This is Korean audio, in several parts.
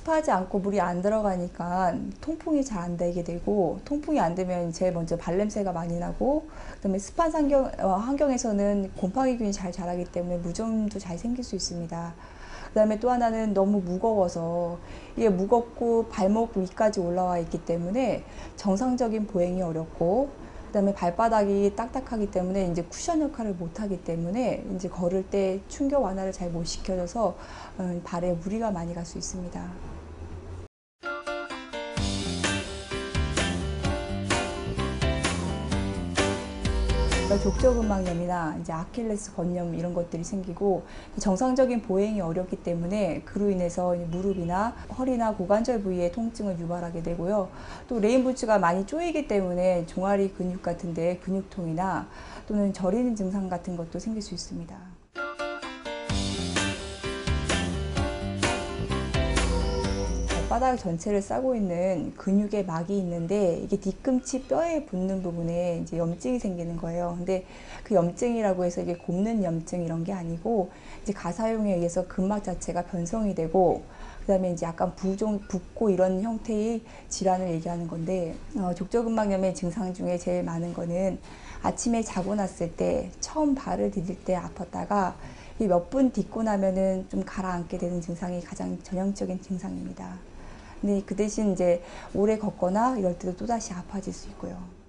습하지 않고 물이 안 들어가니까 통풍이 잘 안 되게 되고 통풍이 안 되면 제일 먼저 발냄새가 많이 나고 그다음에 습한 환경, 어, 환경에서는 곰팡이균이 잘 자라기 때문에 무좀도 잘 생길 수 있습니다. 그 다음에 또 하나는 너무 무거워서 이게 무겁고 발목 위까지 올라와 있기 때문에 정상적인 보행이 어렵고 그 다음에 발바닥이 딱딱하기 때문에 이제 쿠션 역할을 못 하기 때문에 이제 걸을 때 충격 완화를 잘 못 시켜줘서 음, 발에 무리가 많이 갈 수 있습니다. 족저근막염이나 이제 아킬레스 건염 이런 것들이 생기고 정상적인 보행이 어렵기 때문에 그로 인해서 무릎이나 허리나 고관절 부위에 통증을 유발하게 되고요. 또 레인부츠가 많이 쪼이기 때문에 종아리 근육 같은데 근육통이나 또는 저리는 증상 같은 것도 생길 수 있습니다. 바닥 전체를 싸고 있는 근육에 막이 있는데 이게 뒤꿈치 뼈에 붙는 부분에 이제 염증이 생기는 거예요. 근데 그 염증이라고 해서 이게 곱는 염증 이런 게 아니고 이제 가사용에 의해서 근막 자체가 변성이 되고 그다음에 이제 약간 부종 붓고 이런 형태의 질환을 얘기하는 건데 어, 족저근막염의 증상 중에 제일 많은 거는 아침에 자고 났을 때 처음 발을 디딜 때 아팠다가 몇 분 딛고 나면은 좀 가라앉게 되는 증상이 가장 전형적인 증상입니다. 근데 그 대신 이제 오래 걷거나 이럴 때도 또다시 아파질 수 있고요.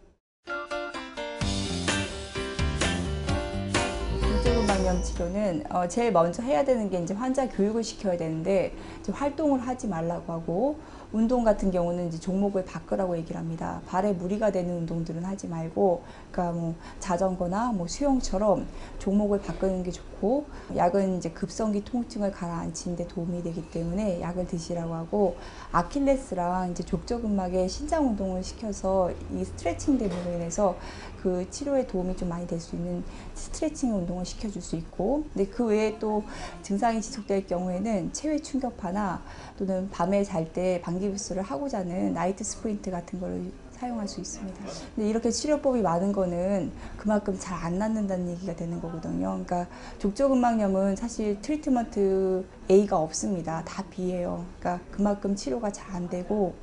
족저근막염 치료는 어, 제일 먼저 해야 되는 게 이제 환자 교육을 시켜야 되는데 활동을 하지 말라고 하고 운동 같은 경우는 이제 종목을 바꾸라고 얘기를 합니다. 발에 무리가 되는 운동들은 하지 말고, 그러니까 뭐 자전거나 뭐 수영처럼 종목을 바꾸는 게 좋고, 약은 이제 급성기 통증을 가라앉히는 데 도움이 되기 때문에 약을 드시라고 하고, 아킬레스랑 이제 족저근막에 신장 운동을 시켜서 이 스트레칭 대부분로 인해서 그 치료에 도움이 좀 많이 될 수 있는 스트레칭 운동을 시켜줄 수 있고, 근데 그 외에 또 증상이 지속될 경우에는 체외 충격파나 또는 밤에 잘 때 반기부스를 하고 자는 night splint 같은 거를 사용할 수 있습니다. 근데 이렇게 치료법이 많은 거는 그만큼 잘 안 낫는다는 얘기가 되는 거거든요. 그러니까 족저근막염은 사실 트리트먼트 A가 없습니다. 다 B예요. 그러니까 그만큼 치료가 잘 안 되고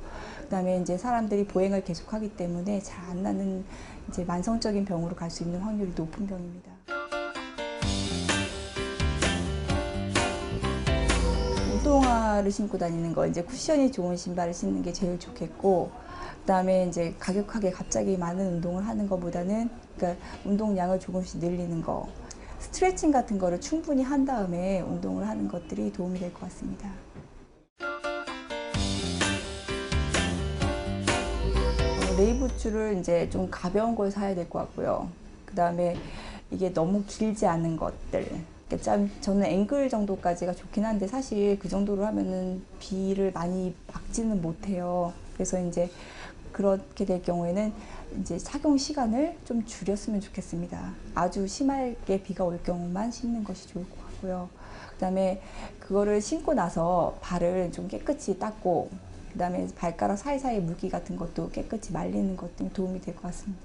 그다음에 이제 사람들이 보행을 계속하기 때문에 잘 안 낫는 이제 만성적인 병으로 갈 수 있는 확률이 높은 병입니다. 운동화를 신고 다니는 거 이제 쿠션이 좋은 신발을 신는 게 제일 좋겠고 그다음에 이제 가격하게 갑자기 많은 운동을 하는 것보다는 그러니까 운동량을 조금씩 늘리는 거 스트레칭 같은 거를 충분히 한 다음에 운동을 하는 것들이 도움이 될 것 같습니다. 어, 레이부츠를 이제 좀 가벼운 걸 사야 될 것 같고요. 그 다음에 이게 너무 길지 않은 것들. 그러니까 참 저는 앵글 정도까지가 좋긴 한데 사실 그 정도로 하면은 비를 많이 막지는 못해요. 그래서 이제 그렇게 될 경우에는 이제 착용 시간을 좀 줄였으면 좋겠습니다. 아주 심하게 비가 올 경우만 신는 것이 좋을 것 같고요. 그다음에 그거를 신고 나서 발을 좀 깨끗이 닦고 그다음에 발가락 사이사이 물기 같은 것도 깨끗이 말리는 것도 도움이 될 것 같습니다.